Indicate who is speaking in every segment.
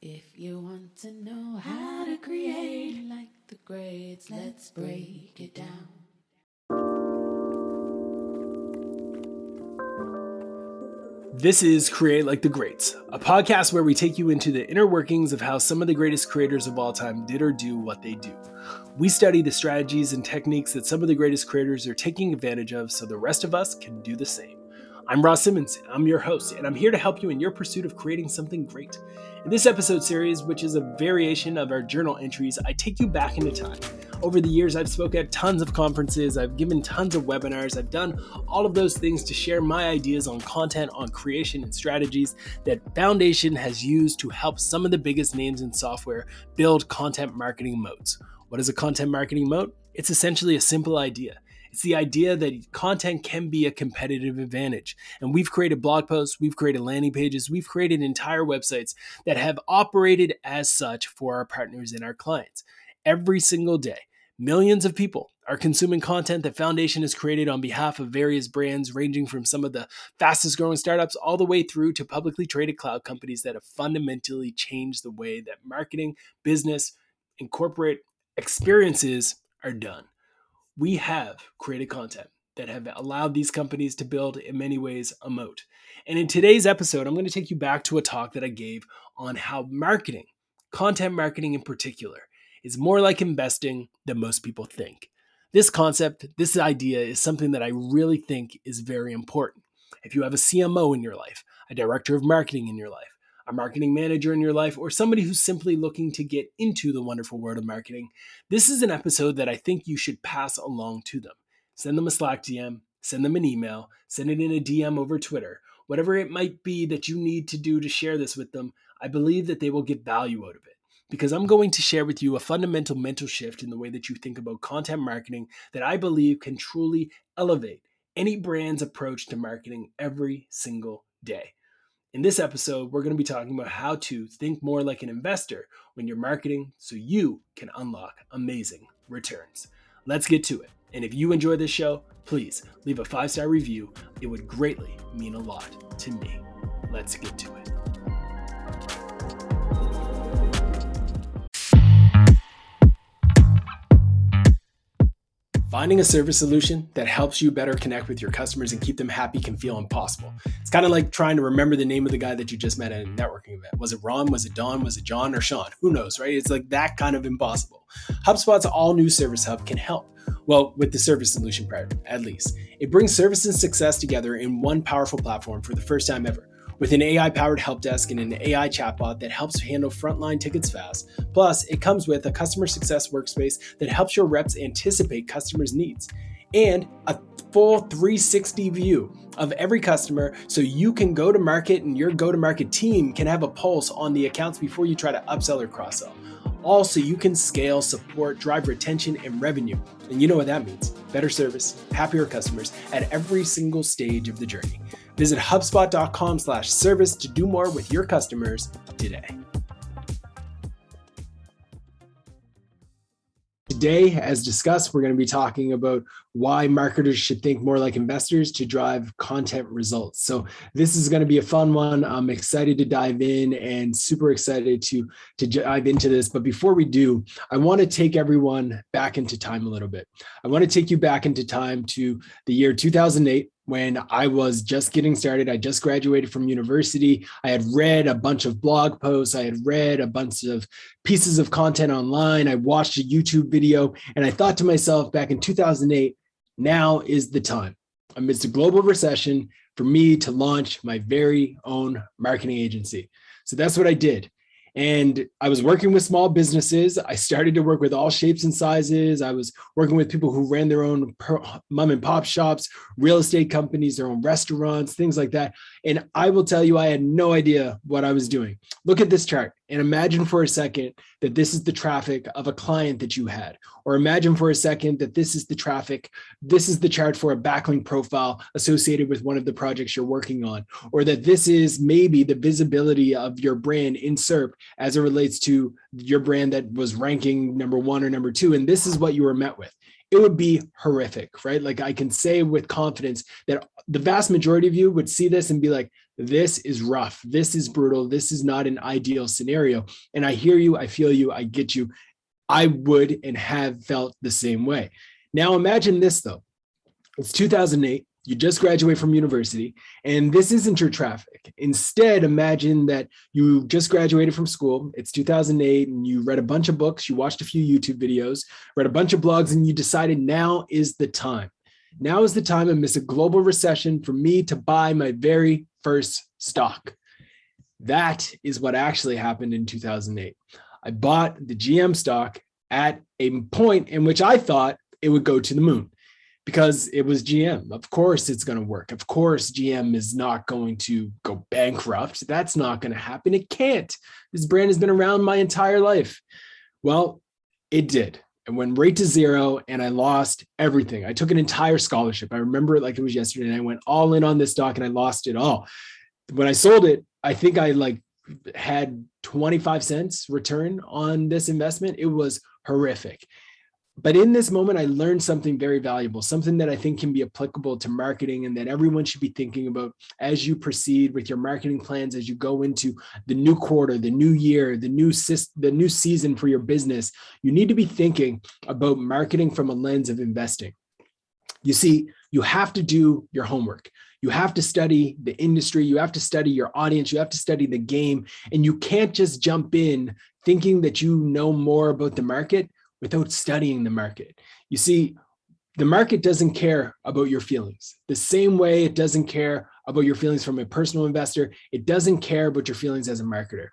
Speaker 1: If you want to know how to create like the greats, let's break it down.
Speaker 2: This is Create Like the Greats, a podcast where we take you into the inner workings of how some of the greatest creators of all time did or do what they do. We study the strategies and techniques that some of the greatest creators are taking advantage of so the rest of us can do the same. I'm Ross Simmonds, I'm your host, and I'm here to help you in your pursuit of creating something great. In this episode series, which is a variation of our journal entries, I take you back into time over the years, I've spoken at tons of conferences, I've given tons of webinars, I've done all of those things to share my ideas on content, on creation, and strategies that Foundation has used to help some of the biggest names in software build content marketing moats. What is a content marketing moat? It's essentially a simple idea. It's the idea that content can be a competitive advantage. And we've created blog posts, we've created landing pages, we've created entire websites that have operated as such for our partners and our clients every single day. Millions of people are consuming content that Foundation has created on behalf of various brands, ranging from some of the fastest growing startups all the way through to publicly traded cloud companies that have fundamentally changed the way that marketing, business, and corporate experiences are done. We have created content that have allowed these companies to build, in many ways, a moat. And in today's episode, I'm going to take you back to a talk that I gave on how marketing, content marketing in particular, is more like investing than most people think. This concept, this idea is something that I really think is very important. If you have a CMO in your life, a director of marketing in your life, a marketing manager in your life, or somebody who's simply looking to get into the wonderful world of marketing, this is an episode that I think you should pass along to them. Send them a Slack DM, send them an email, send it in a DM over Twitter, whatever it might be that you need to do to share this with them. I believe that they will get value out of it because I'm going to share with you a fundamental mental shift in the way that you think about content marketing that I believe can truly elevate any brand's approach to marketing every single day. In this episode, we're going to be talking about how to think more like an investor when you're marketing so you can unlock amazing returns. Let's get to it. And if you enjoy this show, please leave a five star review. It would greatly mean a lot to me. Let's get to it. Finding a service solution that helps you better connect with your customers and keep them happy can feel impossible. It's kind of like trying to remember the name of the guy that you just met at a networking event. Was it Ron? Was it Don? Was it John or Sean? Who knows, right? It's like that kind of impossible. HubSpot's all new Service Hub can help. Well, with the service solution part, at least. It brings service and success together in one powerful platform for the first time ever with an AI powered help desk and an AI chatbot that helps handle frontline tickets fast. Plus, it comes with a customer success workspace that helps your reps anticipate customers' needs and a full 360 view of every customer so you can go to market and your go to market team can have a pulse on the accounts before you try to upsell or cross sell. Also, you can scale, support, drive retention, and revenue. And you know what that means better service, happier customers at every single stage of the journey. Visit HubSpot.com slash service to do more with your customers today. Today, as discussed, we're going to be talking about why marketers should think more like investors to drive content results. So this is going to be a fun one. I'm excited to dive in and super excited to to dive into this. But before we do, I want to take everyone back into time a little bit. I want to take you back into time to the year 2008 when I was just getting started. I just graduated from university. I had read a bunch of blog posts. I had read a bunch of pieces of content online. I watched a YouTube video and I thought to myself back in 2008, now is the time amidst a global recession for me to launch my very own marketing agency. So that's what I did. And I was working with small businesses. I started to work with all shapes and sizes. I was working with people who ran their own mom and pop shops, real estate companies, their own restaurants, things like that. And I will tell you, I had no idea what I was doing. Look at this chart and imagine for a second that this is the traffic of a client that you had. Or imagine for a second that this is the traffic, this is the chart for a backlink profile associated with one of the projects you're working on. Or that this is maybe the visibility of your brand in SERP as it relates to your brand that was ranking number one or number two. And this is what you were met with it would be horrific, right? Like I can say with confidence that the vast majority of you would see this and be like, this is rough. This is brutal. This is not an ideal scenario. And I hear you. I feel you. I get you. I would and have felt the same way. Now imagine this though. It's 2008. You just graduate from university, and this isn't your traffic. Instead, imagine that you just graduated from school. It's 2008, and you read a bunch of books, you watched a few YouTube videos, read a bunch of blogs, and you decided now is the time. Now is the time amidst a global recession for me to buy my very first stock. That is what actually happened in 2008. I bought the GM stock at a point in which I thought it would go to the moon because it was GM. Of course, it's going to work. Of course, GM is not going to go bankrupt. That's not going to happen. It can't. This brand has been around my entire life. Well, it did. It went right to zero and I lost everything. I took an entire scholarship. I remember it like it was yesterday and I went all in on this stock and I lost it all. When I sold it, I think I like had 25 cents return on this investment. It was horrific but in this moment, I learned something very valuable, something that I think can be applicable to marketing and that everyone should be thinking about as you proceed with your marketing plans, as you go into the new quarter, the new year, the new the new season for your business. You need to be thinking about marketing from a lens of investing. You see, you have to do your homework. You have to study the industry. You have to study your audience. You have to study the game. And you can't just jump in thinking that you know more about the market without studying the market. You see, the market doesn't care about your feelings the same way it doesn't care about your feelings from a personal investor. It doesn't care about your feelings as a marketer.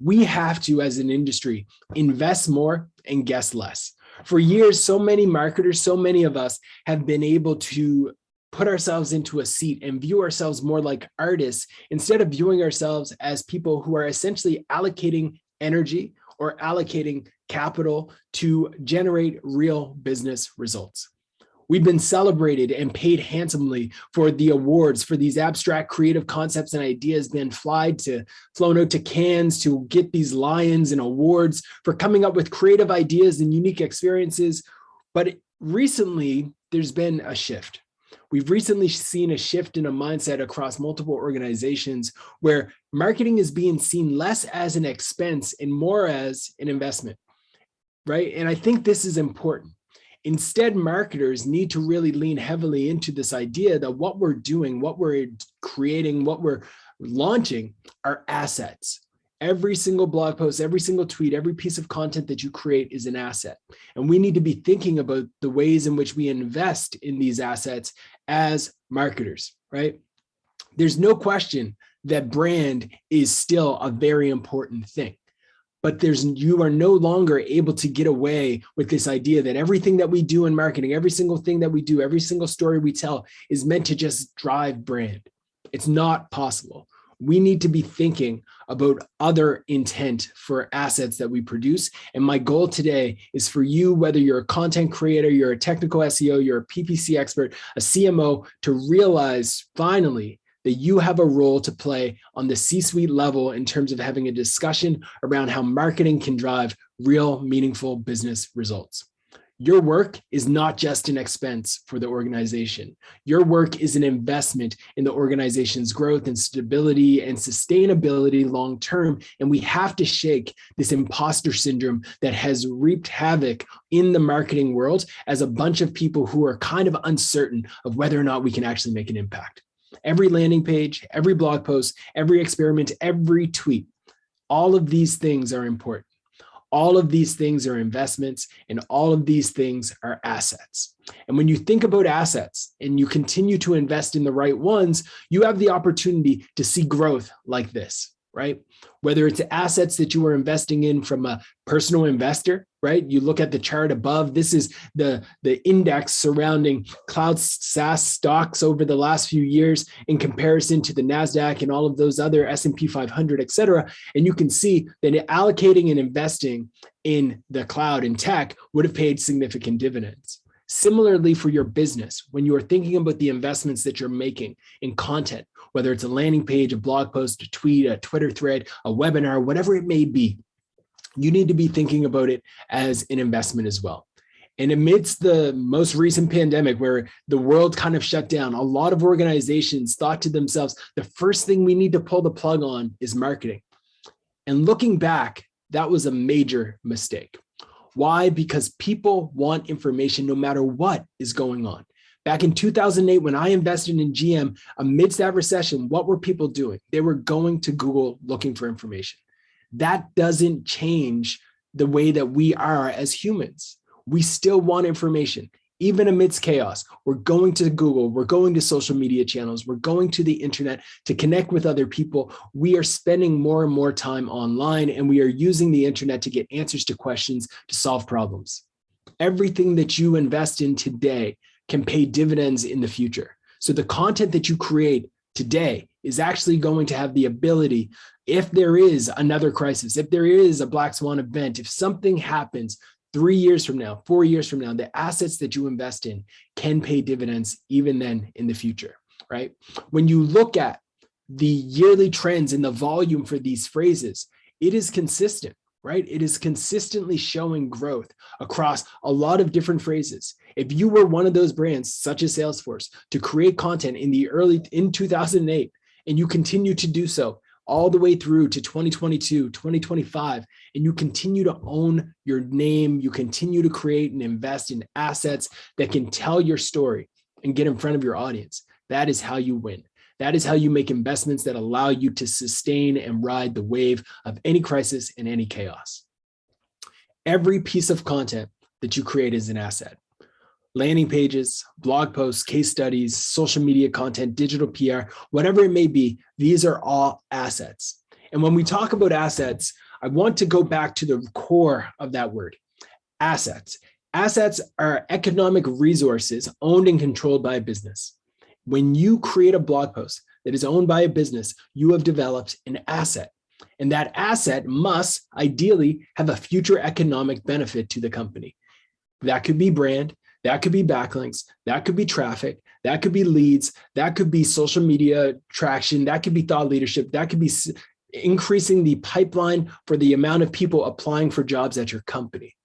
Speaker 2: We have to, as an industry, invest more and guess less. For years, so many marketers, so many of us have been able to put ourselves into a seat and view ourselves more like artists instead of viewing ourselves as people who are essentially allocating energy or allocating capital to generate real business results. We've been celebrated and paid handsomely for the awards for these abstract creative concepts and ideas, been flied to flown out to Cannes to get these lions and awards for coming up with creative ideas and unique experiences. But recently, there's been a shift. We've recently seen a shift in a mindset across multiple organizations where marketing is being seen less as an expense and more as an investment, right? And I think this is important. Instead, marketers need to really lean heavily into this idea that what we're doing, what we're creating, what we're launching are assets. Every single blog post, every single tweet, every piece of content that you create is an asset. And we need to be thinking about the ways in which we invest in these assets as marketers, right? There's no question that brand is still a very important thing. But there's you are no longer able to get away with this idea that everything that we do in marketing, every single thing that we do, every single story we tell is meant to just drive brand. It's not possible we need to be thinking about other intent for assets that we produce. And my goal today is for you, whether you're a content creator, you're a technical SEO, you're a PPC expert, a CMO, to realize finally that you have a role to play on the C suite level in terms of having a discussion around how marketing can drive real, meaningful business results. Your work is not just an expense for the organization. Your work is an investment in the organization's growth and stability and sustainability long term. And we have to shake this imposter syndrome that has reaped havoc in the marketing world as a bunch of people who are kind of uncertain of whether or not we can actually make an impact. Every landing page, every blog post, every experiment, every tweet, all of these things are important. All of these things are investments and all of these things are assets. And when you think about assets and you continue to invest in the right ones, you have the opportunity to see growth like this right? Whether it's assets that you are investing in from a personal investor, right? You look at the chart above. This is the, the index surrounding cloud SaaS stocks over the last few years in comparison to the NASDAQ and all of those other S&P 500, et cetera. And you can see that allocating and investing in the cloud and tech would have paid significant dividends. Similarly, for your business, when you are thinking about the investments that you're making in content, whether it's a landing page, a blog post, a tweet, a Twitter thread, a webinar, whatever it may be, you need to be thinking about it as an investment as well. And amidst the most recent pandemic, where the world kind of shut down, a lot of organizations thought to themselves, the first thing we need to pull the plug on is marketing. And looking back, that was a major mistake. Why? Because people want information no matter what is going on. Back in 2008, when I invested in GM, amidst that recession, what were people doing? They were going to Google looking for information. That doesn't change the way that we are as humans we still want information even amidst chaos. We're going to Google, we're going to social media channels, we're going to the internet to connect with other people. We are spending more and more time online, and we are using the internet to get answers to questions to solve problems. Everything that you invest in today can pay dividends in the future. So the content that you create today is actually going to have the ability if there is another crisis, if there is a black swan event, if something happens three years from now, four years from now, the assets that you invest in can pay dividends even then in the future, right? When you look at the yearly trends in the volume for these phrases, it is consistent, right? It is consistently showing growth across a lot of different phrases. If you were one of those brands, such as Salesforce, to create content in the early in 2008, and you continue to do so all the way through to 2022, 2025, and you continue to own your name, you continue to create and invest in assets that can tell your story and get in front of your audience, that is how you win. That is how you make investments that allow you to sustain and ride the wave of any crisis and any chaos. Every piece of content that you create is an asset landing pages, blog posts, case studies, social media content, digital PR, whatever it may be, these are all assets. And when we talk about assets, I want to go back to the core of that word assets. Assets are economic resources owned and controlled by a business. When you create a blog post that is owned by a business, you have developed an asset. And that asset must ideally have a future economic benefit to the company. That could be brand, that could be backlinks, that could be traffic, that could be leads, that could be social media traction, that could be thought leadership, that could be increasing the pipeline for the amount of people applying for jobs at your company.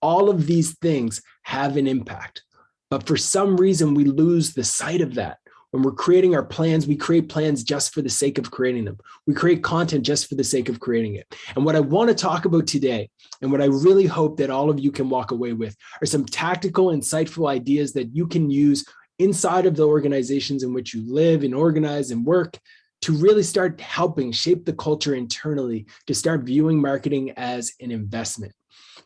Speaker 2: All of these things have an impact. But for some reason, we lose the sight of that when we're creating our plans, we create plans just for the sake of creating them. We create content just for the sake of creating it. And what I want to talk about today, and what I really hope that all of you can walk away with, are some tactical, insightful ideas that you can use inside of the organizations in which you live and organize and work to really start helping shape the culture internally to start viewing marketing as an investment.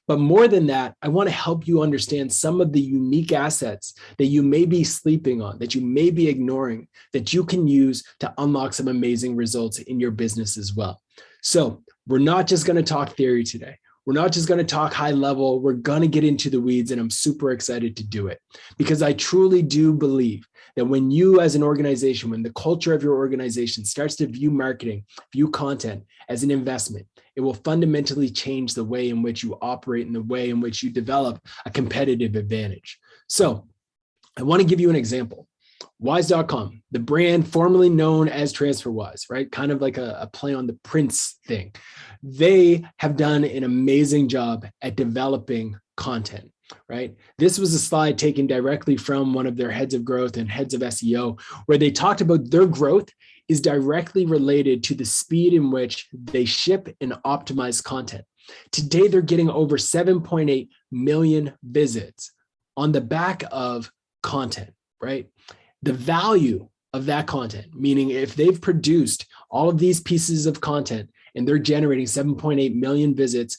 Speaker 2: But more than that, I want to help you understand some of the unique assets that you may be sleeping on, that you may be ignoring, that you can use to unlock some amazing results in your business as well. So, we're not just going to talk theory today. We're not just going to talk high level. We're going to get into the weeds, and I'm super excited to do it because I truly do believe that when you, as an organization, when the culture of your organization starts to view marketing, view content as an investment, it will fundamentally change the way in which you operate and the way in which you develop a competitive advantage. So, I want to give you an example. Wise.com, the brand formerly known as TransferWise, right? Kind of like a, a, play on the Prince thing. They have done an amazing job at developing content, right? This was a slide taken directly from one of their heads of growth and heads of SEO, where they talked about their growth is directly related to the speed in which they ship and optimize content. Today, they're getting over 7.8 million visits on the back of content, right? The value of that content, meaning if they've produced all of these pieces of content and they're generating 7.8 million visits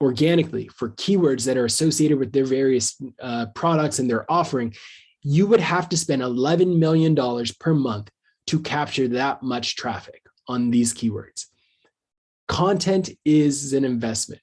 Speaker 2: organically for keywords that are associated with their various uh, products and their offering, you would have to spend $11 million per month to capture that much traffic on these keywords. Content is an investment.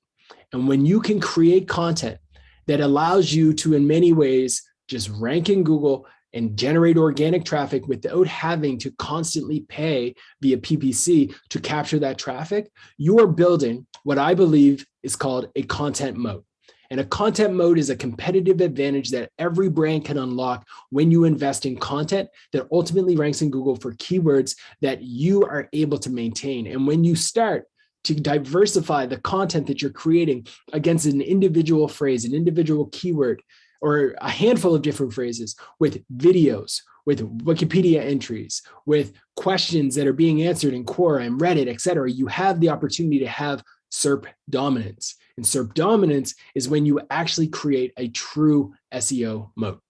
Speaker 2: And when you can create content that allows you to, in many ways, just rank in Google and generate organic traffic without having to constantly pay via PPC to capture that traffic, you are building what I believe is called a content moat. And a content moat is a competitive advantage that every brand can unlock when you invest in content that ultimately ranks in Google for keywords that you are able to maintain. And when you start to diversify the content that you're creating against an individual phrase, an individual keyword, or a handful of different phrases with videos, with Wikipedia entries, with questions that are being answered in Quora and Reddit, et cetera, you have the opportunity to have SERP dominance. And SERP dominance is when you actually create a true SEO moat.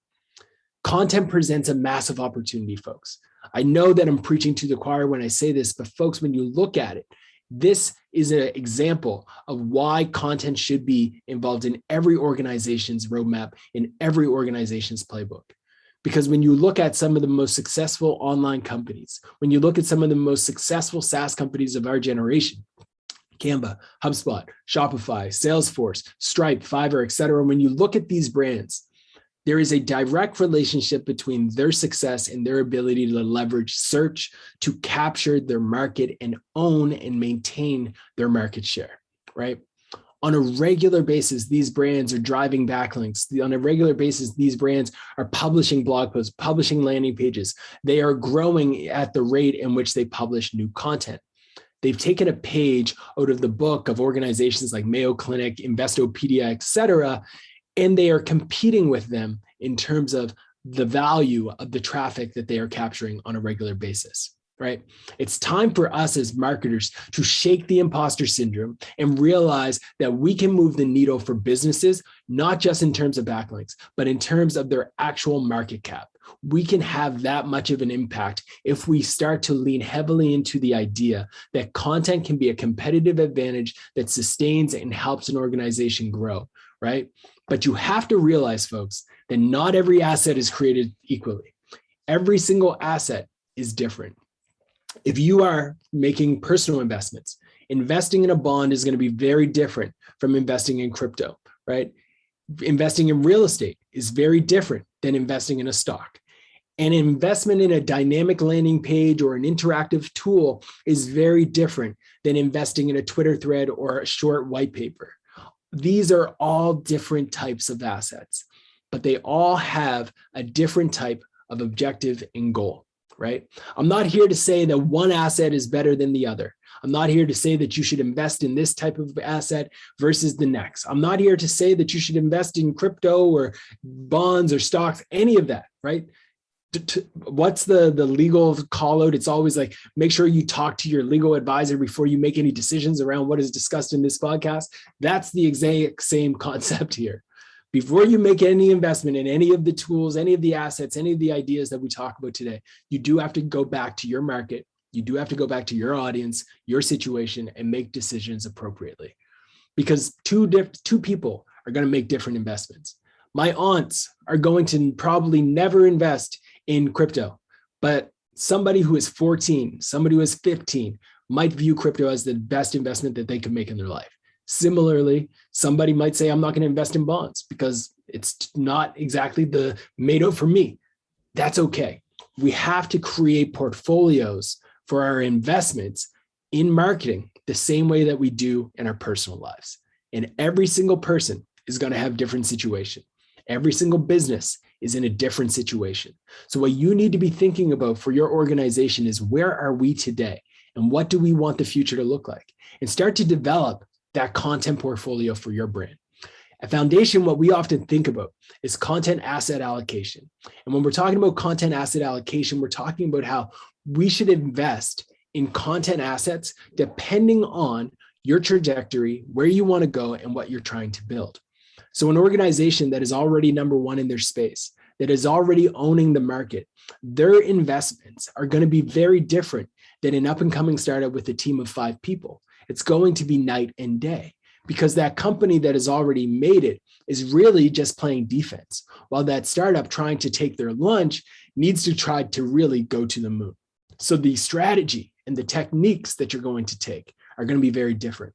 Speaker 2: Content presents a massive opportunity, folks. I know that I'm preaching to the choir when I say this, but folks, when you look at it, this is an example of why content should be involved in every organization's roadmap, in every organization's playbook. Because when you look at some of the most successful online companies, when you look at some of the most successful SaaS companies of our generation, Canva, HubSpot, Shopify, Salesforce, Stripe, Fiverr, et cetera, when you look at these brands, there is a direct relationship between their success and their ability to leverage search to capture their market and own and maintain their market share, right? On a regular basis, these brands are driving backlinks. On a regular basis, these brands are publishing blog posts, publishing landing pages. They are growing at the rate in which they publish new content. They've taken a page out of the book of organizations like Mayo Clinic, Investopedia, et cetera, and they are competing with them in terms of the value of the traffic that they are capturing on a regular basis right? It's time for us as marketers to shake the imposter syndrome and realize that we can move the needle for businesses, not just in terms of backlinks, but in terms of their actual market cap. We can have that much of an impact if we start to lean heavily into the idea that content can be a competitive advantage that sustains and helps an organization grow, right? But you have to realize, folks, that not every asset is created equally. Every single asset is different. If you are making personal investments, investing in a bond is going to be very different from investing in crypto, right? Investing in real estate is very different than investing in a stock. An investment in a dynamic landing page or an interactive tool is very different than investing in a Twitter thread or a short white paper these are all different types of assets, but they all have a different type of objective and goal, right? I'm not here to say that one asset is better than the other. I'm not here to say that you should invest in this type of asset versus the next. I'm not here to say that you should invest in crypto or bonds or stocks, any of that, right? To, what's the the legal call out it's always like make sure you talk to your legal advisor before you make any decisions around what is discussed in this podcast. That's the exact same concept here. Before you make any investment in any of the tools any of the assets any of the ideas that we talk about today you do have to go back to your market. You do have to go back to your audience your situation and make decisions appropriately. Because two diff- two people are going to make different investments. My aunts are going to probably never invest in crypto. But somebody who is 14, somebody who is 15 might view crypto as the best investment that they can make in their life. Similarly, somebody might say, I'm not going to invest in bonds because it's not exactly the made up for me. That's okay. We have to create portfolios for our investments in marketing the same way that we do in our personal lives. And every single person is going to have different situation. Every single business is in a different situation. So, what you need to be thinking about for your organization is where are we today? And what do we want the future to look like? And start to develop that content portfolio for your brand. At Foundation, what we often think about is content asset allocation. And when we're talking about content asset allocation, we're talking about how we should invest in content assets depending on your trajectory, where you want to go, and what you're trying to build. So, an organization that is already number one in their space, that is already owning the market, their investments are going to be very different than an up and coming startup with a team of five people. It's going to be night and day because that company that has already made it is really just playing defense, while that startup trying to take their lunch needs to try to really go to the moon. So, the strategy and the techniques that you're going to take are going to be very different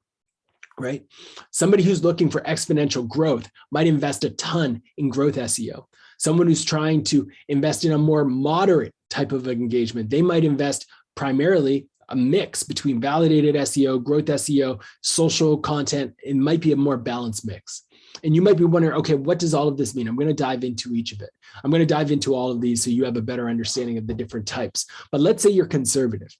Speaker 2: right? Somebody who's looking for exponential growth might invest a ton in growth SEO. Someone who's trying to invest in a more moderate type of engagement, they might invest primarily a mix between validated SEO, growth SEO, social content. It might be a more balanced mix. And you might be wondering, okay, what does all of this mean? I'm going to dive into each of it. I'm going to dive into all of these so you have a better understanding of the different types. But let's say you're conservative.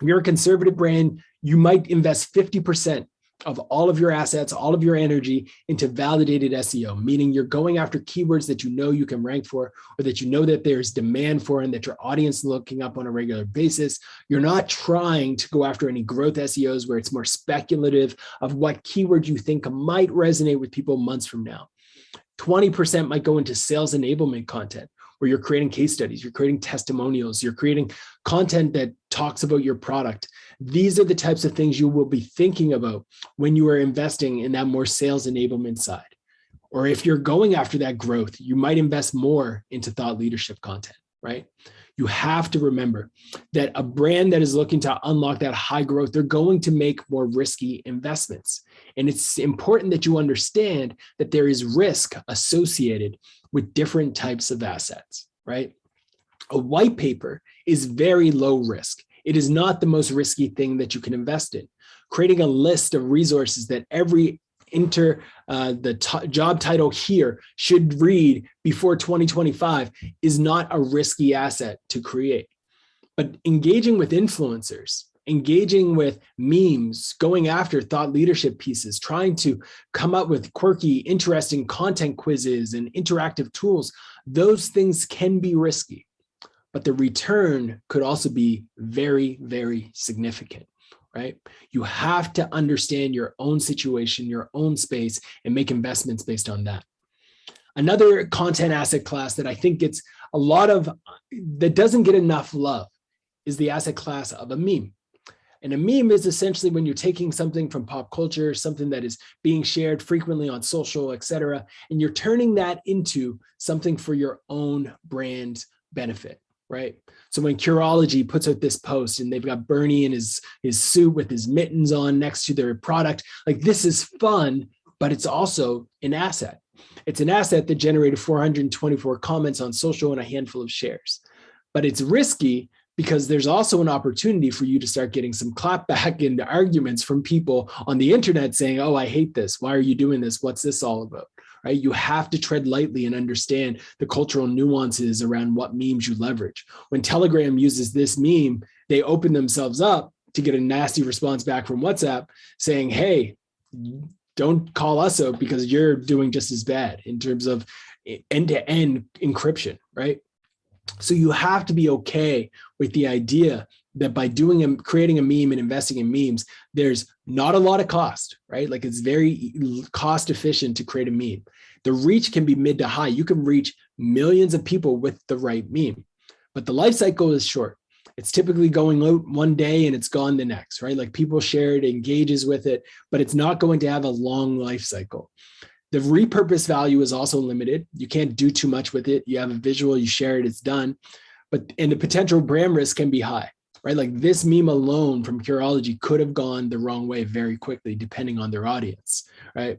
Speaker 2: If you're a conservative brand, you might invest 50% of all of your assets, all of your energy into validated SEO, meaning you're going after keywords that you know you can rank for or that you know that there's demand for and that your audience is looking up on a regular basis. You're not trying to go after any growth SEOs where it's more speculative of what keyword you think might resonate with people months from now. 20% might go into sales enablement content where you're creating case studies, you're creating testimonials, you're creating content that talks about your product. These are the types of things you will be thinking about when you are investing in that more sales enablement side. Or if you're going after that growth, you might invest more into thought leadership content, right? You have to remember that a brand that is looking to unlock that high growth, they're going to make more risky investments. And it's important that you understand that there is risk associated with different types of assets, right? A white paper is very low risk. It is not the most risky thing that you can invest in. Creating a list of resources that every enter uh, the t- job title here should read before 2025 is not a risky asset to create. But engaging with influencers, engaging with memes, going after thought leadership pieces, trying to come up with quirky, interesting content quizzes and interactive tools, those things can be risky. But the return could also be very, very significant, right? You have to understand your own situation, your own space, and make investments based on that. Another content asset class that I think gets a lot of, that doesn't get enough love is the asset class of a meme. And a meme is essentially when you're taking something from pop culture, something that is being shared frequently on social, et cetera, and you're turning that into something for your own brand benefit, right? So when Curology puts out this post and they've got Bernie in his, his suit with his mittens on next to their product, like this is fun, but it's also an asset. It's an asset that generated 424 comments on social and a handful of shares. But it's risky because there's also an opportunity for you to start getting some clapback and arguments from people on the internet saying, Oh, I hate this. Why are you doing this? What's this all about? Right? You have to tread lightly and understand the cultural nuances around what memes you leverage. When Telegram uses this meme, they open themselves up to get a nasty response back from WhatsApp saying, Hey, don't call us out because you're doing just as bad in terms of end to end encryption, right? So you have to be okay with the idea that by doing and creating a meme and investing in memes, there's not a lot of cost, right? Like it's very cost efficient to create a meme. The reach can be mid to high. You can reach millions of people with the right meme, but the life cycle is short. It's typically going out one day and it's gone the next, right? Like people share it, engages with it, but it's not going to have a long life cycle. The repurpose value is also limited. You can't do too much with it. You have a visual, you share it, it's done. But and the potential brand risk can be high, right? Like this meme alone from Curology could have gone the wrong way very quickly, depending on their audience, right?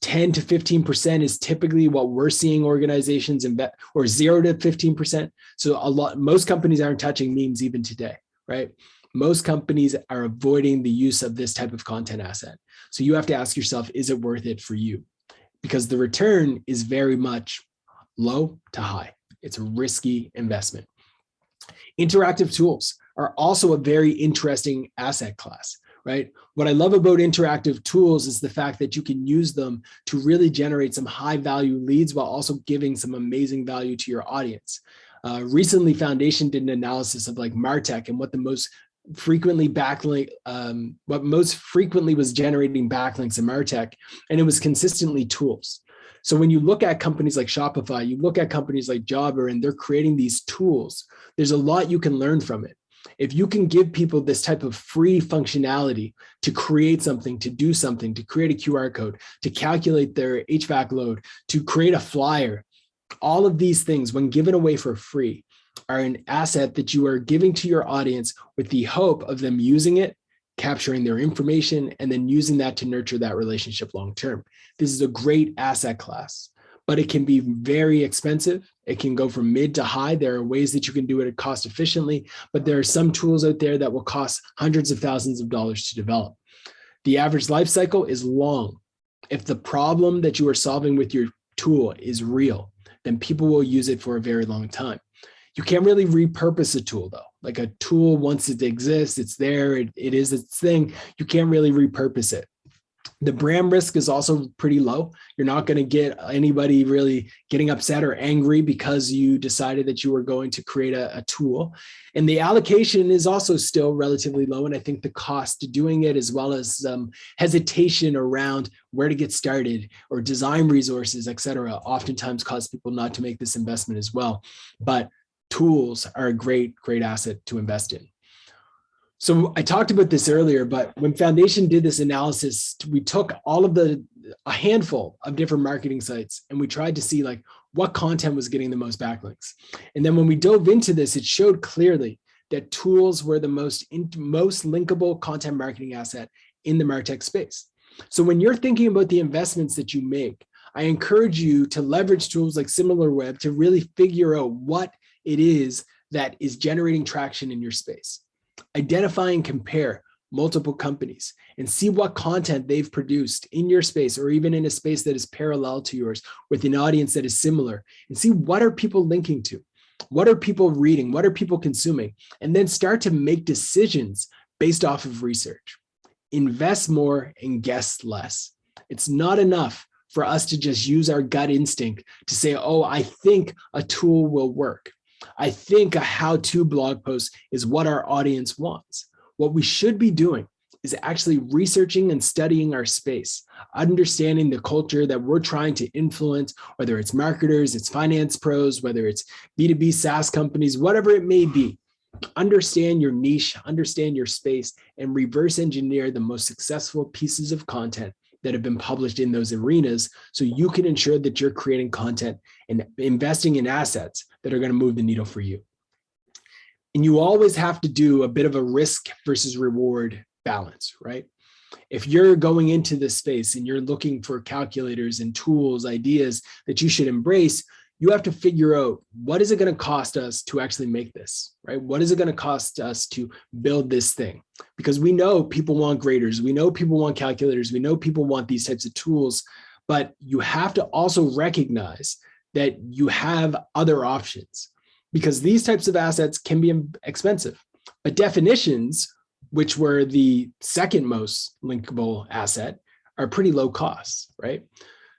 Speaker 2: 10 to 15% is typically what we're seeing organizations invest or zero to 15%. So a lot most companies aren't touching memes even today, right? Most companies are avoiding the use of this type of content asset. So you have to ask yourself, is it worth it for you? Because the return is very much low to high. It's a risky investment. Interactive tools are also a very interesting asset class, right? What I love about interactive tools is the fact that you can use them to really generate some high value leads while also giving some amazing value to your audience. Uh, recently, Foundation did an analysis of like Martech and what the most frequently backlink um, what most frequently was generating backlinks in martech and it was consistently tools. So when you look at companies like shopify you look at companies like jobber and they're creating these tools there's a lot you can learn from it. If you can give people this type of free functionality to create something to do something to create a qr code to calculate their hvac load to create a flyer all of these things when given away for free are an asset that you are giving to your audience with the hope of them using it, capturing their information, and then using that to nurture that relationship long term. This is a great asset class, but it can be very expensive. It can go from mid to high. There are ways that you can do it cost efficiently, but there are some tools out there that will cost hundreds of thousands of dollars to develop. The average life cycle is long. If the problem that you are solving with your tool is real, then people will use it for a very long time. You can't really repurpose a tool though. Like a tool, once it exists, it's there, it, it is its thing. You can't really repurpose it. the brand risk is also pretty low. You're not going to get anybody really getting upset or angry because you decided that you were going to create a, a, tool. And the allocation is also still relatively low. And I think the cost to doing it, as well as um, hesitation around where to get started or design resources, et cetera, oftentimes cause people not to make this investment as well. But tools are a great, great asset to invest in. So I talked about this earlier, but when Foundation did this analysis, we took all of the a handful of different marketing sites and we tried to see like what content was getting the most backlinks. And then when we dove into this, it showed clearly that tools were the most in, most linkable content marketing asset in the martech space. So when you're thinking about the investments that you make, I encourage you to leverage tools like SimilarWeb to really figure out what it is that is generating traction in your space. Identify and compare multiple companies and see what content they've produced in your space or even in a space that is parallel to yours with an audience that is similar and see what are people linking to what are people reading what are people consuming and then start to make decisions based off of research. Invest more and guess less. It's not enough for us to just use our gut instinct to say oh i think a tool will work I think a how to blog post is what our audience wants. What we should be doing is actually researching and studying our space, understanding the culture that we're trying to influence, whether it's marketers, it's finance pros, whether it's B2B SaaS companies, whatever it may be. Understand your niche, understand your space, and reverse engineer the most successful pieces of content that have been published in those arenas so you can ensure that you're creating content and investing in assets that are going to move the needle for you. And you always have to do a bit of a risk versus reward balance, right? If you're going into this space and you're looking for calculators and tools, ideas that you should embrace, you have to figure out what is it going to cost us to actually make this right? What is it going to cost us to build this thing? Because we know people want graders we know people want calculators we know people want these types of tools but you have to also recognize that you have other options because these types of assets can be expensive. But definitions which were the second most linkable asset are pretty low costs right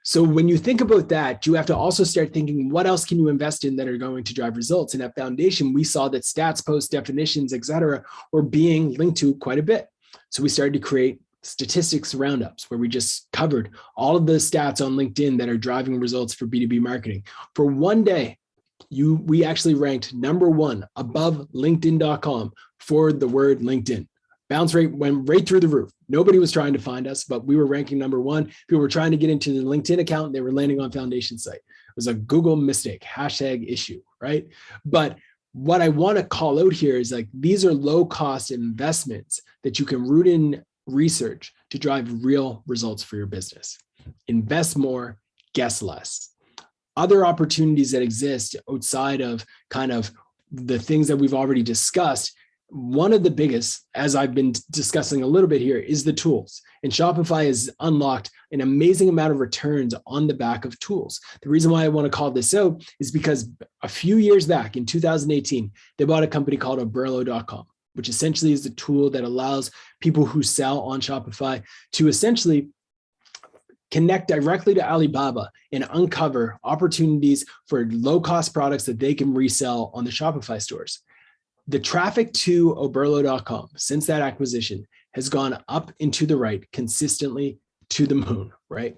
Speaker 2: so when you think about that, you have to also start thinking, what else can you invest in that are going to drive results? And at Foundation, we saw that stats, posts, definitions, et cetera, were being linked to quite a bit. So we started to create statistics roundups where we just covered all of the stats on LinkedIn that are driving results for B2B marketing. For one day, you we actually ranked number one above LinkedIn.com for the word LinkedIn bounce rate went right through the roof. Nobody was trying to find us, but we were ranking number one. People were trying to get into the LinkedIn account. They were landing on Foundation site. It was a Google mistake, hashtag issue, right? But what I want to call out here is like these are low cost investments that you can root in research to drive real results for your business. Invest more, guess less. Other opportunities that exist outside of kind of the things that we've already discussed one of the biggest, as I've been discussing a little bit here, is the tools. And Shopify has unlocked an amazing amount of returns on the back of tools. The reason why I want to call this out is because a few years back in 2018, they bought a company called Oberlo.com, which essentially is the tool that allows people who sell on Shopify to essentially connect directly to Alibaba and uncover opportunities for low cost products that they can resell on the Shopify stores the traffic to oberlo.com since that acquisition has gone up and to the right consistently to the moon, right?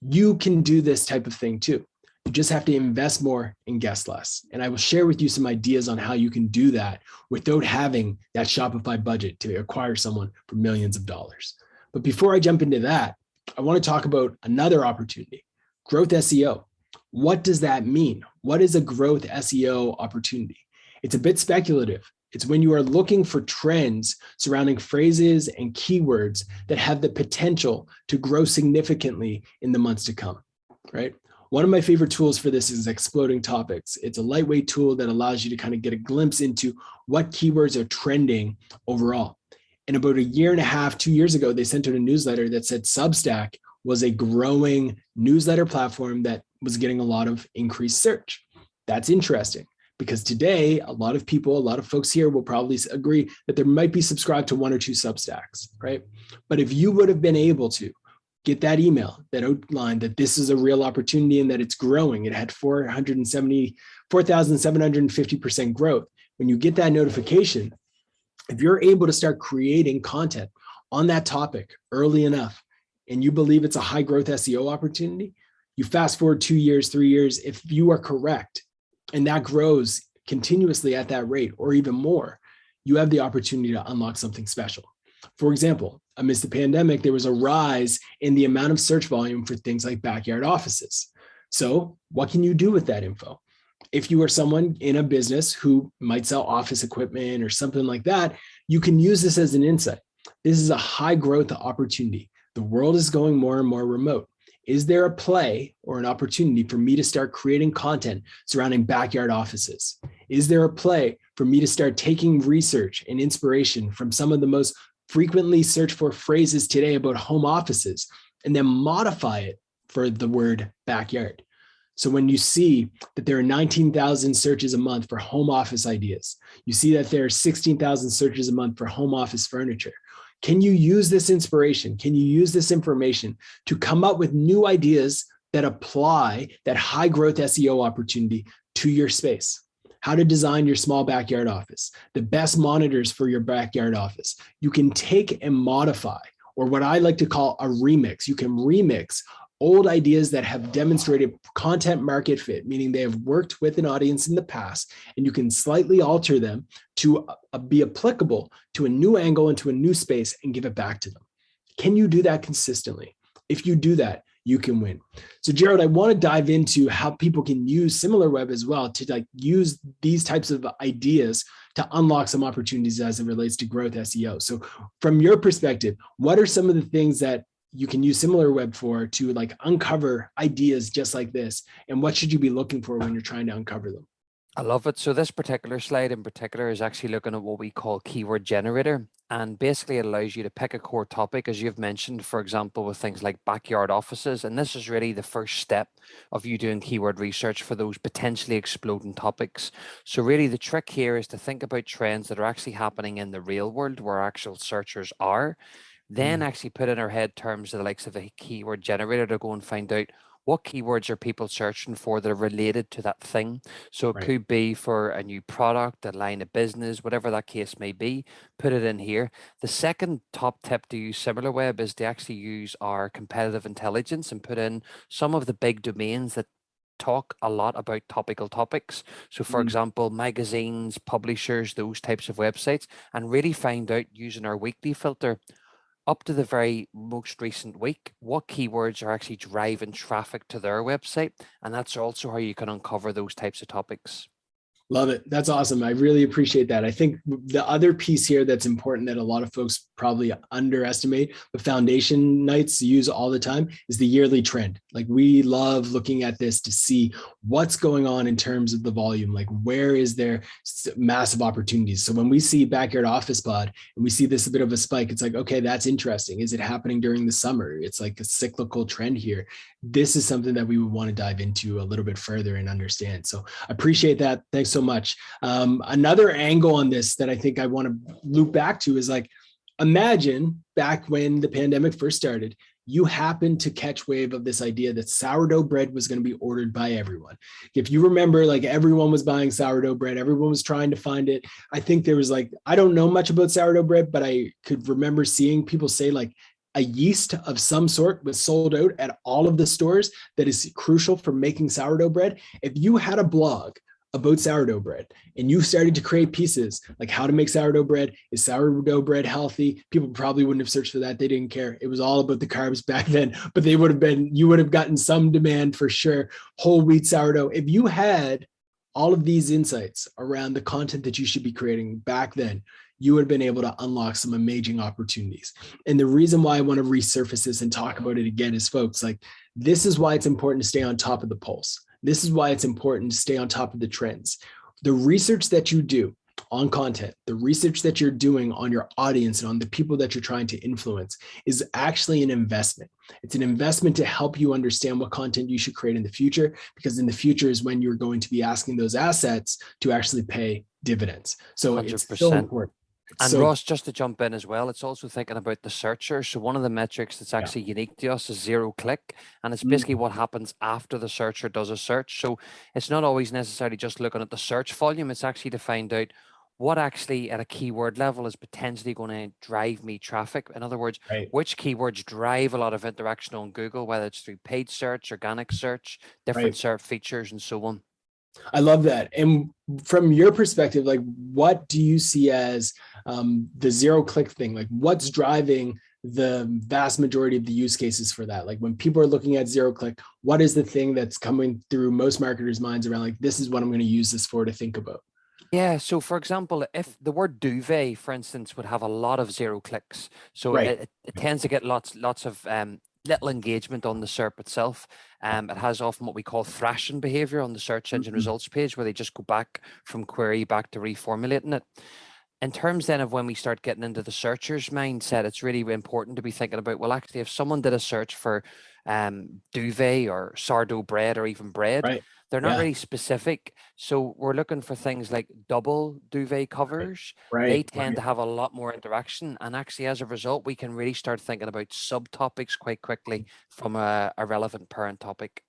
Speaker 2: You can do this type of thing too. You just have to invest more and guess less. And I will share with you some ideas on how you can do that without having that Shopify budget to acquire someone for millions of dollars. But before I jump into that, I want to talk about another opportunity growth SEO. What does that mean? What is a growth SEO opportunity? It's a bit speculative. It's when you are looking for trends surrounding phrases and keywords that have the potential to grow significantly in the months to come, right? One of my favorite tools for this is Exploding Topics. It's a lightweight tool that allows you to kind of get a glimpse into what keywords are trending overall. And about a year and a half, two years ago, they sent out a newsletter that said Substack was a growing newsletter platform that was getting a lot of increased search. That's interesting because today a lot of people a lot of folks here will probably agree that there might be subscribed to one or two substacks right but if you would have been able to get that email that outlined that this is a real opportunity and that it's growing. It had 470, 4,750% growth. When you get that notification, if you're able to start creating content on that topic early enough and you believe it's a high growth SEO opportunity, you fast forward two years, three years, if you are correct and that grows continuously at that rate or even more, you have the opportunity to unlock something special. For example, amidst the pandemic, there was a rise in the amount of search volume for things like backyard offices. So, what can you do with that info? If you are someone in a business who might sell office equipment or something like that, you can use this as an insight. This is a high growth opportunity. The world is going more and more remote. Is there a play or an opportunity for me to start creating content surrounding backyard offices? Is there a play for me to start taking research and inspiration from some of the most frequently searched for phrases today about home offices and then modify it for the word backyard? So when you see that there are 19,000 searches a month for home office ideas, you see that there are 16,000 searches a month for home office furniture. Can you use this inspiration? Can you use this information to come up with new ideas that apply that high growth SEO opportunity to your space? How to design your small backyard office, the best monitors for your backyard office. You can take and modify, or what I like to call a remix. You can remix old ideas that have demonstrated content market fit, meaning they have worked with an audience in the past, and you can slightly alter them to uh, be applicable to a new angle into a new space and give it back to them. Can you do that consistently? If you do that, you can win. So Jared, I want to dive into how people can use SimilarWeb as well to like use these types of ideas to unlock some opportunities as it relates to growth SEO. So from your perspective, what are some of the things that you can use SimilarWeb for to like uncover ideas just like this and what should you be looking for when you're trying to uncover them
Speaker 3: I love it. So this particular slide in particular is actually looking at what we call keyword generator. And basically it allows you to pick a core topic, as you've mentioned, for example, with things like backyard offices. And this is really the first step of you doing keyword research for those potentially exploding topics. So really the trick here is to think about trends that are actually happening in the real world where actual searchers are then mm. actually put in our head terms of the likes of a keyword generator to go and find out what keywords are people searching for that are related to that thing. So it right. could be for a new product, a line of business, whatever that case may be, put it in here. The second top tip to use SimilarWeb is to actually use our competitive intelligence and put in some of the big domains that talk a lot about topical topics. So, for mm. example, magazines, publishers, those types of websites, and really find out using our weekly filter up to the very most recent week, what keywords are actually driving traffic to their website. And that's also how you can uncover those types of topics.
Speaker 2: Love it. That's awesome. I really appreciate that. I think the other piece here that's important that a lot of folks probably underestimate, but foundation nights use all the time is the yearly trend. Like we love looking at this to see what's going on in terms of the volume. Like where is there massive opportunities? So when we see backyard office pod and we see this a bit of a spike, it's like, okay, that's interesting. Is it happening during the summer? It's like a cyclical trend here. This is something that we would want to dive into a little bit further and understand. So appreciate that. Thanks so much. Um, another angle on this that I think I want to loop back to is like, imagine back when the pandemic first started, you happened to catch wave of this idea that sourdough bread was going to be ordered by everyone. If you remember, like everyone was buying sourdough bread, everyone was trying to find it. I think there was like, I don't know much about sourdough bread, but I could remember seeing people say like a yeast of some sort was sold out at all of the stores that is crucial for making sourdough bread. If you had a blog about sourdough bread and you started to create pieces like how to make sourdough bread is sourdough bread healthy? People probably wouldn't have searched for that. They didn't care. It was all about the carbs back then but they would have been you would have gotten some demand for sure. Whole wheat sourdough. If you had all of these insights around the content that you should be creating back then you would have been able to unlock some amazing opportunities. And the reason why i want to resurface this and talk about it again is folks like this is why it's important to stay on top of the pulse this is why it's important to stay on top of the trends. The research that you do on content, the research that you're doing on your audience and on the people that you're trying to influence is actually an investment. It's an investment to help you understand what content you should create in the future, because in the future is when you're going to be asking those assets to actually pay dividends. So 100%. it's so important.
Speaker 3: And
Speaker 2: So-
Speaker 3: Ross, just to jump in as well, it's also thinking about the searcher. So one of the metrics that's actually unique to us is zero click, and it's
Speaker 2: Mm.
Speaker 3: basically what happens after the searcher does a search. So it's not always necessarily just looking at the search volume; it's actually to find out what actually at a keyword level is potentially going to drive me traffic. In other words,
Speaker 2: Right.
Speaker 3: which keywords drive a lot of interaction on Google, whether it's through paid search, organic search, different
Speaker 2: Right.
Speaker 3: search features, and so on.
Speaker 2: I love that. And from your perspective, like what do you see as um, the zero click thing? Like what's driving the vast majority of the use cases for that? Like when people are looking at zero click, what is the thing that's coming through most marketers' minds around like this is what I'm going to use this for to think about?
Speaker 3: Yeah, so for example, if the word duvet, for instance, would have a lot of zero clicks, so
Speaker 2: Right.
Speaker 3: it, it, it tends to get lots lots of um, little engagement on the SERP itself. Um, it has often what we call thrashing behavior on the search engine
Speaker 2: Mhm.
Speaker 3: results page, where they just go back from query back to reformulating it. In terms then of when we start getting into the searcher's mindset, it's really important to be thinking about well, actually, if someone did a search for um, duvet or sourdough bread or even bread,
Speaker 2: Right.
Speaker 3: They're not
Speaker 2: Yeah.
Speaker 3: really specific. So we're looking for things like double duvet covers.
Speaker 2: Right.
Speaker 3: They tend to have a lot more interaction. And actually, as a result, we can really start thinking about subtopics quite quickly mm. from a, a relevant parent topic.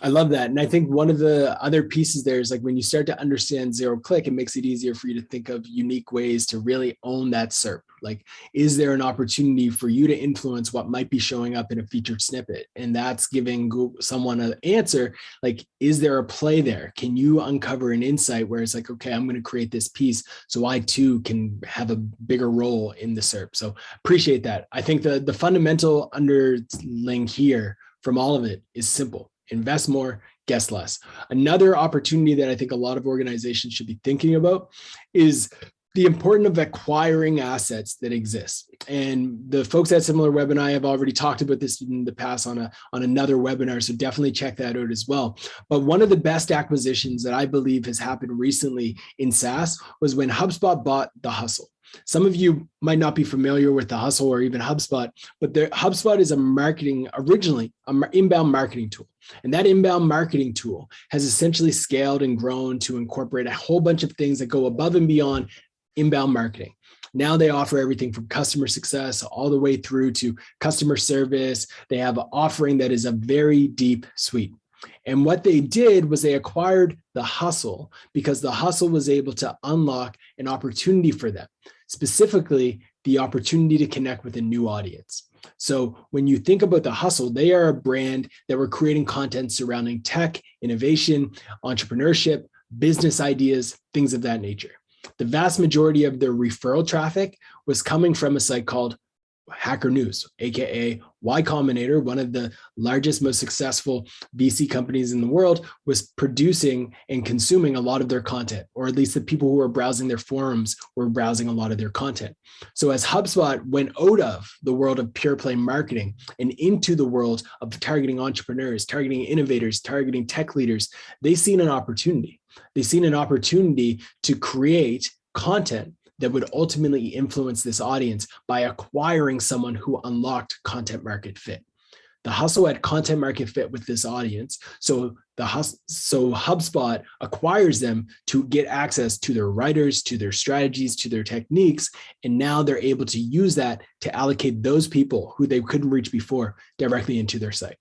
Speaker 2: I love that. And I think one of the other pieces there is like when you start to understand zero click, it makes it easier for you to think of unique ways to really own that SERP. Like, is there an opportunity for you to influence what might be showing up in a featured snippet? And that's giving Google, someone an answer like, is there a play there? Can you uncover an insight where it's like, okay, I'm going to create this piece so I too can have a bigger role in the SERP? So appreciate that. I think the, the fundamental underling here from all of it is simple invest more, guess less. Another opportunity that I think a lot of organizations should be thinking about is the importance of acquiring assets that exist. And the folks at SimilarWeb and I have already talked about this in the past on a on another webinar, so definitely check that out as well. But one of the best acquisitions that I believe has happened recently in SaaS was when HubSpot bought The Hustle. Some of you might not be familiar with The Hustle or even HubSpot, but the HubSpot is a marketing originally an inbound marketing tool. And that inbound marketing tool has essentially scaled and grown to incorporate a whole bunch of things that go above and beyond inbound marketing. Now they offer everything from customer success all the way through to customer service. They have an offering that is a very deep suite. And what they did was they acquired the hustle because the hustle was able to unlock an opportunity for them, specifically the opportunity to connect with a new audience. So when you think about the hustle, they are a brand that were creating content surrounding tech, innovation, entrepreneurship, business ideas, things of that nature. The vast majority of their referral traffic was coming from a site called Hacker News, aka Y Combinator, one of the largest, most successful VC companies in the world, was producing and consuming a lot of their content, or at least the people who were browsing their forums were browsing a lot of their content. So as HubSpot went out of the world of pure play marketing and into the world of targeting entrepreneurs, targeting innovators, targeting tech leaders, they seen an opportunity. They seen an opportunity to create content that would ultimately influence this audience by acquiring someone who unlocked content market fit. The hustle had content market fit with this audience. So the hus- so HubSpot acquires them to get access to their writers, to their strategies, to their techniques, and now they're able to use that to allocate those people who they couldn't reach before directly into their site.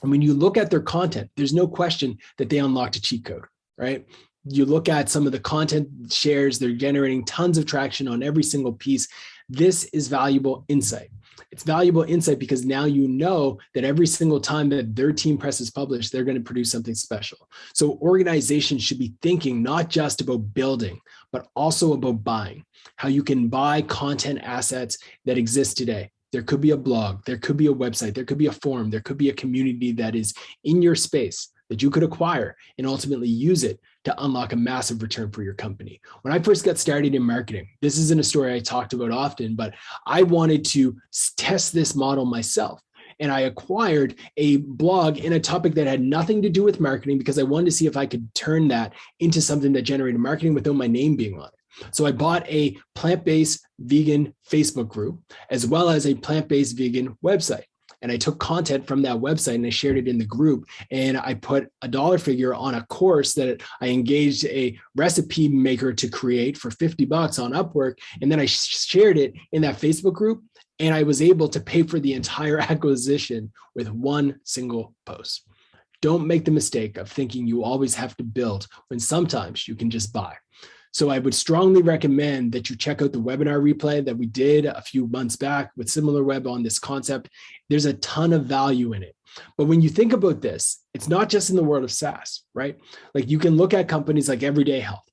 Speaker 2: And when you look at their content, there's no question that they unlocked a cheat code, right? You look at some of the content shares, they're generating tons of traction on every single piece. This is valuable insight. It's valuable insight because now you know that every single time that their team presses publish, they're going to produce something special. So organizations should be thinking not just about building, but also about buying, how you can buy content assets that exist today. There could be a blog, there could be a website, there could be a forum, there could be a community that is in your space that you could acquire and ultimately use it to unlock a massive return for your company. When I first got started in marketing, this isn't a story I talked about often, but I wanted to test this model myself. And I acquired a blog in a topic that had nothing to do with marketing because I wanted to see if I could turn that into something that generated marketing without my name being on it. So I bought a plant based vegan Facebook group as well as a plant based vegan website. And I took content from that website and I shared it in the group. And I put a dollar figure on a course that I engaged a recipe maker to create for 50 bucks on Upwork. And then I shared it in that Facebook group. And I was able to pay for the entire acquisition with one single post. Don't make the mistake of thinking you always have to build when sometimes you can just buy. So I would strongly recommend that you check out the webinar replay that we did a few months back with SimilarWeb on this concept. There's a ton of value in it. But when you think about this, it's not just in the world of SaaS, right? Like you can look at companies like Everyday Health.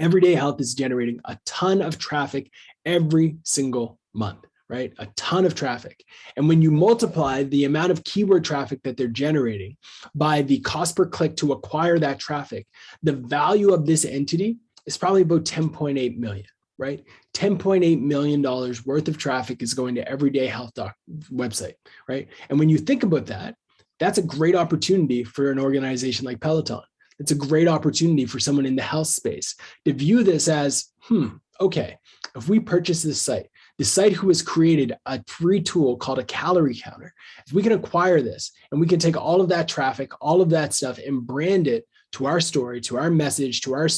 Speaker 2: Everyday Health is generating a ton of traffic every single month right? A ton of traffic. And when you multiply the amount of keyword traffic that they're generating by the cost per click to acquire that traffic, the value of this entity is probably about 10.8 million, right? 10.8 million dollars worth of traffic is going to everyday health doc website, right? And when you think about that, that's a great opportunity for an organization like Peloton. It's a great opportunity for someone in the health space to view this as, hmm, okay, if we purchase this site, the site who has created a free tool called a calorie counter, if we can acquire this and we can take all of that traffic, all of that stuff and brand it to our story, to our message, to our,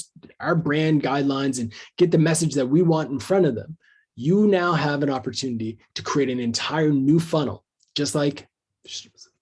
Speaker 2: our brand guidelines, and get the message that we want in front of them, you now have an opportunity to create an entire new funnel, just like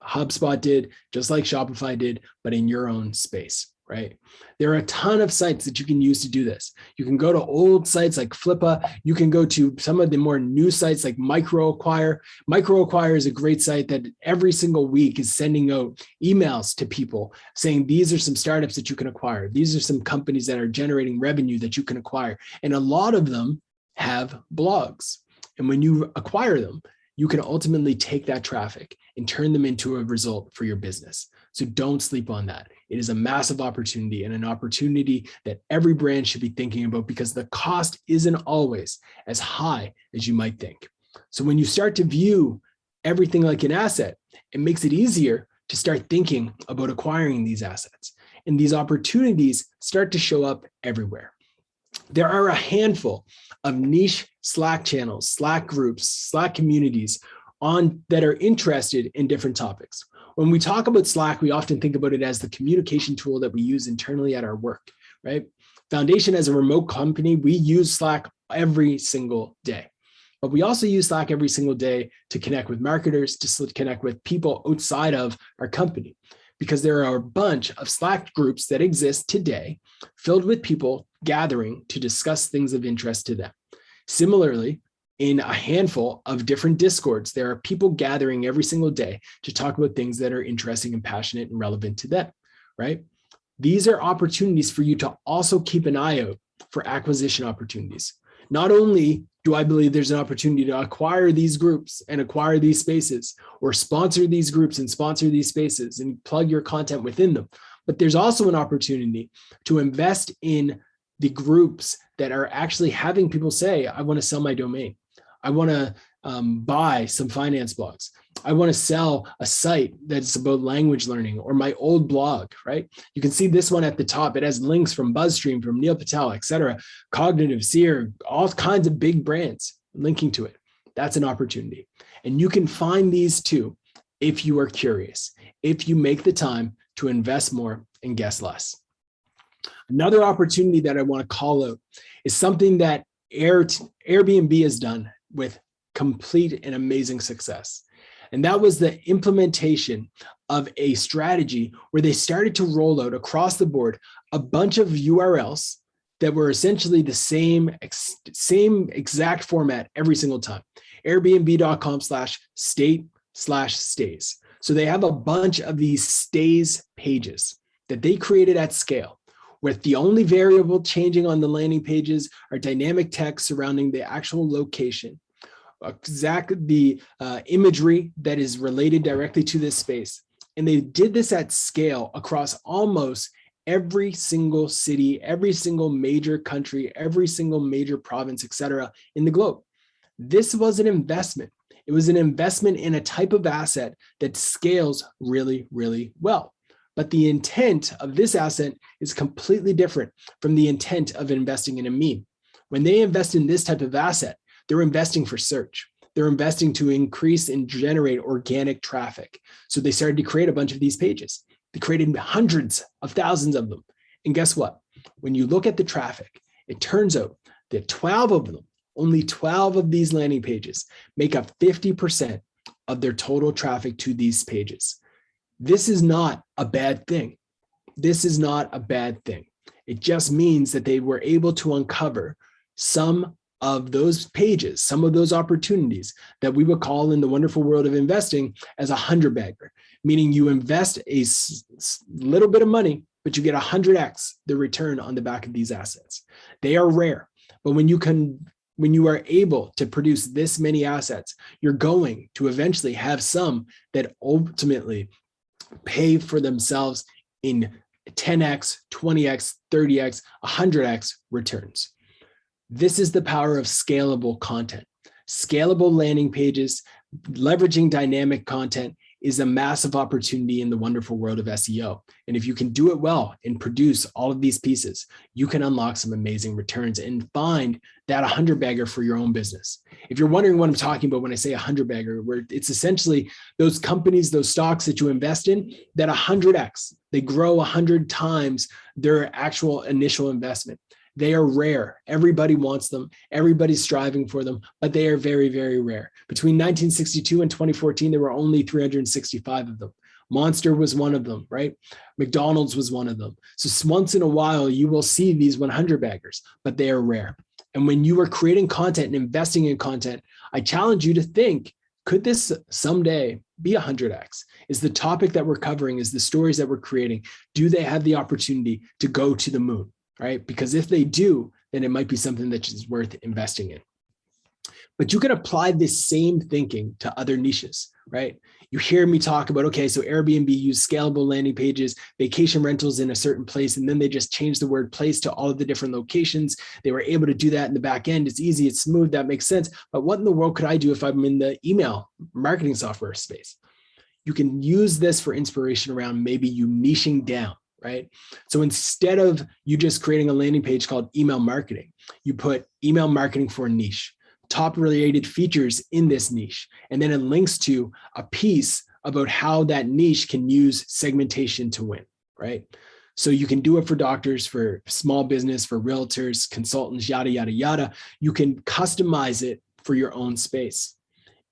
Speaker 2: HubSpot did, just like Shopify did, but in your own space right? There are a ton of sites that you can use to do this. You can go to old sites like Flippa. You can go to some of the more new sites like MicroAcquire. MicroAcquire is a great site that every single week is sending out emails to people saying these are some startups that you can acquire. These are some companies that are generating revenue that you can acquire. And a lot of them have blogs. And when you acquire them, you can ultimately take that traffic and turn them into a result for your business. So don't sleep on that. It is a massive opportunity and an opportunity that every brand should be thinking about because the cost isn't always as high as you might think. So when you start to view everything like an asset, it makes it easier to start thinking about acquiring these assets. And these opportunities start to show up everywhere. There are a handful of niche Slack channels, Slack groups, Slack communities on that are interested in different topics. When we talk about Slack, we often think about it as the communication tool that we use internally at our work, right? Foundation as a remote company, we use Slack every single day. But we also use Slack every single day to connect with marketers, to connect with people outside of our company, because there are a bunch of Slack groups that exist today filled with people gathering to discuss things of interest to them. Similarly, in a handful of different discords. There are people gathering every single day to talk about things that are interesting and passionate and relevant to them, right? These are opportunities for you to also keep an eye out for acquisition opportunities. Not only do I believe there's an opportunity to acquire these groups and acquire these spaces or sponsor these groups and sponsor these spaces and plug your content within them, but there's also an opportunity to invest in the groups that are actually having people say, I want to sell my domain. I want to um, buy some finance blogs. I want to sell a site that's about language learning or my old blog, right? You can see this one at the top. It has links from BuzzStream, from Neil Patel, et cetera, Cognitive, Seer, all kinds of big brands linking to it. That's an opportunity. And you can find these too if you are curious, if you make the time to invest more and guess less. Another opportunity that I want to call out is something that Air, Airbnb has done with complete and amazing success. And that was the implementation of a strategy where they started to roll out across the board a bunch of URLs that were essentially the same same exact format every single time. Airbnb.com slash state slash stays. So they have a bunch of these stays pages that they created at scale with the only variable changing on the landing pages are dynamic text surrounding the actual location, Exactly the uh, imagery that is related directly to this space. And they did this at scale across almost every single city, every single major country, every single major province, et cetera, in the globe. This was an investment. It was an investment in a type of asset that scales really, really well. But the intent of this asset is completely different from the intent of investing in a meme. When they invest in this type of asset, they're investing for search. They're investing to increase and generate organic traffic. So they started to create a bunch of these pages. They created hundreds of thousands of them. And guess what? When you look at the traffic, it turns out that 12 of them, only 12 of these landing pages, make up 50% of their total traffic to these pages. This is not a bad thing. This is not a bad thing. It just means that they were able to uncover some of those pages, some of those opportunities that we would call in the wonderful world of investing as a hundred bagger, meaning you invest a little bit of money, but you get a hundred X the return on the back of these assets. They are rare, but when you can, when you are able to produce this many assets, you're going to eventually have some that ultimately pay for themselves in 10x, 20x, 30x, 100x returns. This is the power of scalable content. Scalable landing pages, leveraging dynamic content is a massive opportunity in the wonderful world of SEO. And if you can do it well and produce all of these pieces, you can unlock some amazing returns and find that 100 bagger for your own business. If you're wondering what I'm talking about when I say 100 bagger, where it's essentially those companies, those stocks that you invest in that 100x, they grow 100 times their actual initial investment. They are rare. Everybody wants them. Everybody's striving for them, but they are very, very rare. Between 1962 and 2014, there were only 365 of them. Monster was one of them, right? McDonald's was one of them. So once in a while, you will see these 100 baggers, but they are rare. And when you are creating content and investing in content, I challenge you to think could this someday be 100x? Is the topic that we're covering, is the stories that we're creating, do they have the opportunity to go to the moon? Right? Because if they do, then it might be something that is worth investing in. But you can apply this same thinking to other niches, right? You hear me talk about, okay, so Airbnb use scalable landing pages, vacation rentals in a certain place, and then they just changed the word place to all of the different locations. They were able to do that in the back end. It's easy, it's smooth, that makes sense. But what in the world could I do if I'm in the email marketing software space? You can use this for inspiration around maybe you niching down right? So instead of you just creating a landing page called email marketing, you put email marketing for a niche, top related features in this niche, and then it links to a piece about how that niche can use segmentation to win, right? So you can do it for doctors, for small business, for realtors, consultants, yada, yada, yada. You can customize it for your own space.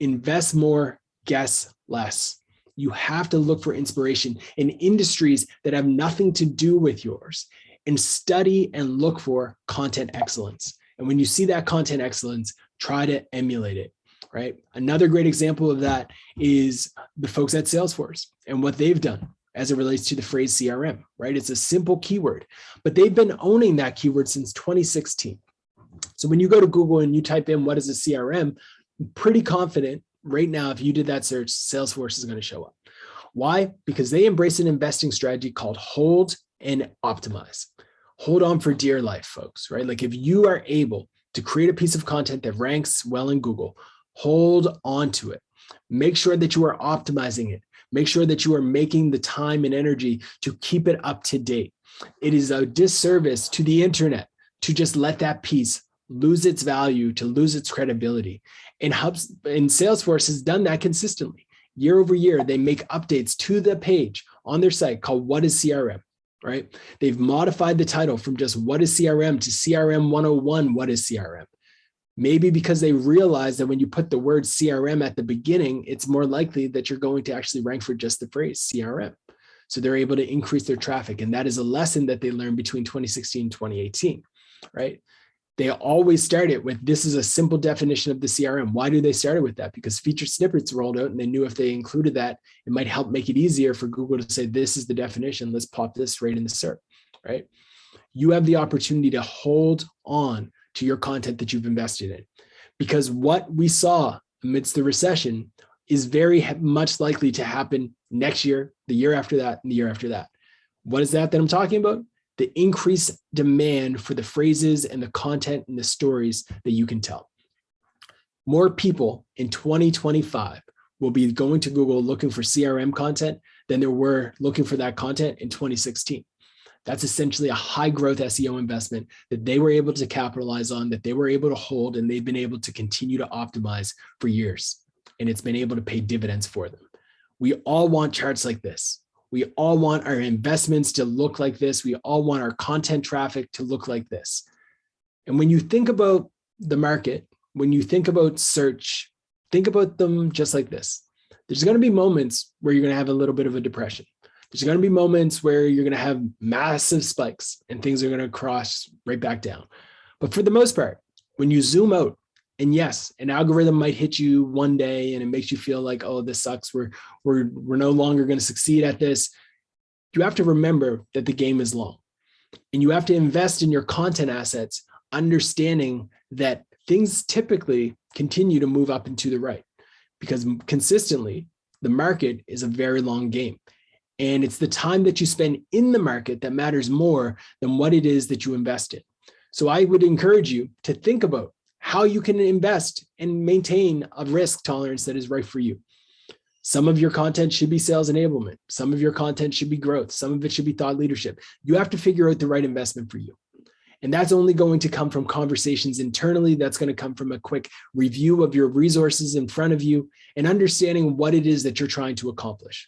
Speaker 2: Invest more, guess less you have to look for inspiration in industries that have nothing to do with yours and study and look for content excellence. And when you see that content excellence, try to emulate it, right? Another great example of that is the folks at Salesforce and what they've done as it relates to the phrase CRM, right? It's a simple keyword, but they've been owning that keyword since 2016. So when you go to Google and you type in what is a CRM, I'm pretty confident right now, if you did that search, Salesforce is going to show up. Why? Because they embrace an investing strategy called hold and optimize. Hold on for dear life, folks, right? Like if you are able to create a piece of content that ranks well in Google, hold on to it. Make sure that you are optimizing it. Make sure that you are making the time and energy to keep it up to date. It is a disservice to the internet to just let that piece lose its value, to lose its credibility. And Hubs and Salesforce has done that consistently. Year over year, they make updates to the page on their site called What is CRM? Right? They've modified the title from just What is CRM to CRM 101 What is CRM? Maybe because they realize that when you put the word CRM at the beginning, it's more likely that you're going to actually rank for just the phrase CRM. So they're able to increase their traffic. And that is a lesson that they learned between 2016 and 2018, right? They always start it with this is a simple definition of the CRM. Why do they start it with that? Because feature snippets rolled out and they knew if they included that, it might help make it easier for Google to say, this is the definition. Let's pop this right in the SERP, right? You have the opportunity to hold on to your content that you've invested in. Because what we saw amidst the recession is very much likely to happen next year, the year after that, and the year after that. What is that that I'm talking about? The increased demand for the phrases and the content and the stories that you can tell. More people in 2025 will be going to Google looking for CRM content than there were looking for that content in 2016. That's essentially a high growth SEO investment that they were able to capitalize on, that they were able to hold, and they've been able to continue to optimize for years. And it's been able to pay dividends for them. We all want charts like this. We all want our investments to look like this. We all want our content traffic to look like this. And when you think about the market, when you think about search, think about them just like this. There's going to be moments where you're going to have a little bit of a depression. There's going to be moments where you're going to have massive spikes and things are going to cross right back down. But for the most part, when you zoom out, and yes, an algorithm might hit you one day and it makes you feel like, oh, this sucks. We're we're we're no longer going to succeed at this. You have to remember that the game is long. And you have to invest in your content assets, understanding that things typically continue to move up and to the right because consistently the market is a very long game. And it's the time that you spend in the market that matters more than what it is that you invest in. So I would encourage you to think about how you can invest and maintain a risk tolerance that is right for you. Some of your content should be sales enablement. Some of your content should be growth. Some of it should be thought leadership. You have to figure out the right investment for you. And that's only going to come from conversations internally. That's going to come from a quick review of your resources in front of you and understanding what it is that you're trying to accomplish.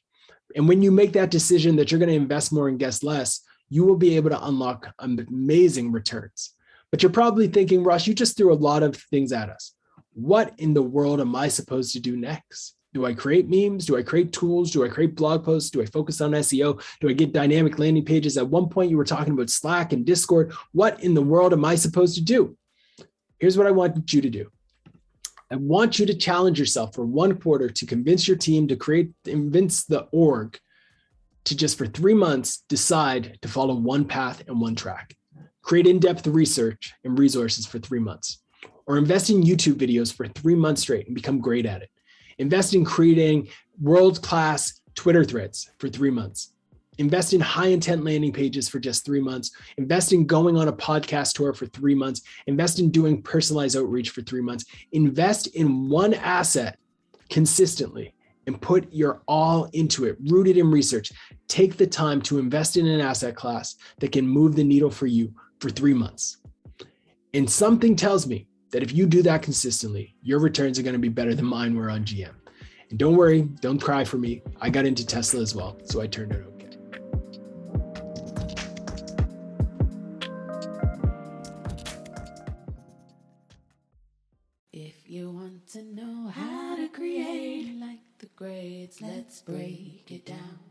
Speaker 2: And when you make that decision that you're going to invest more and guess less, you will be able to unlock amazing returns. But you're probably thinking, Ross, you just threw a lot of things at us. What in the world am I supposed to do next? Do I create memes? Do I create tools? Do I create blog posts? Do I focus on SEO? Do I get dynamic landing pages? At one point, you were talking about Slack and Discord. What in the world am I supposed to do? Here's what I want you to do I want you to challenge yourself for one quarter to convince your team to create, convince the org to just for three months decide to follow one path and one track. Create in depth research and resources for three months, or invest in YouTube videos for three months straight and become great at it. Invest in creating world class Twitter threads for three months. Invest in high intent landing pages for just three months. Invest in going on a podcast tour for three months. Invest in doing personalized outreach for three months. Invest in one asset consistently and put your all into it, rooted in research. Take the time to invest in an asset class that can move the needle for you for three months. And something tells me that if you do that consistently, your returns are going to be better than mine were on GM. And don't worry, don't cry for me. I got into Tesla as well, so I turned it okay.
Speaker 1: If you want to know how to create like the grades, let's break it down.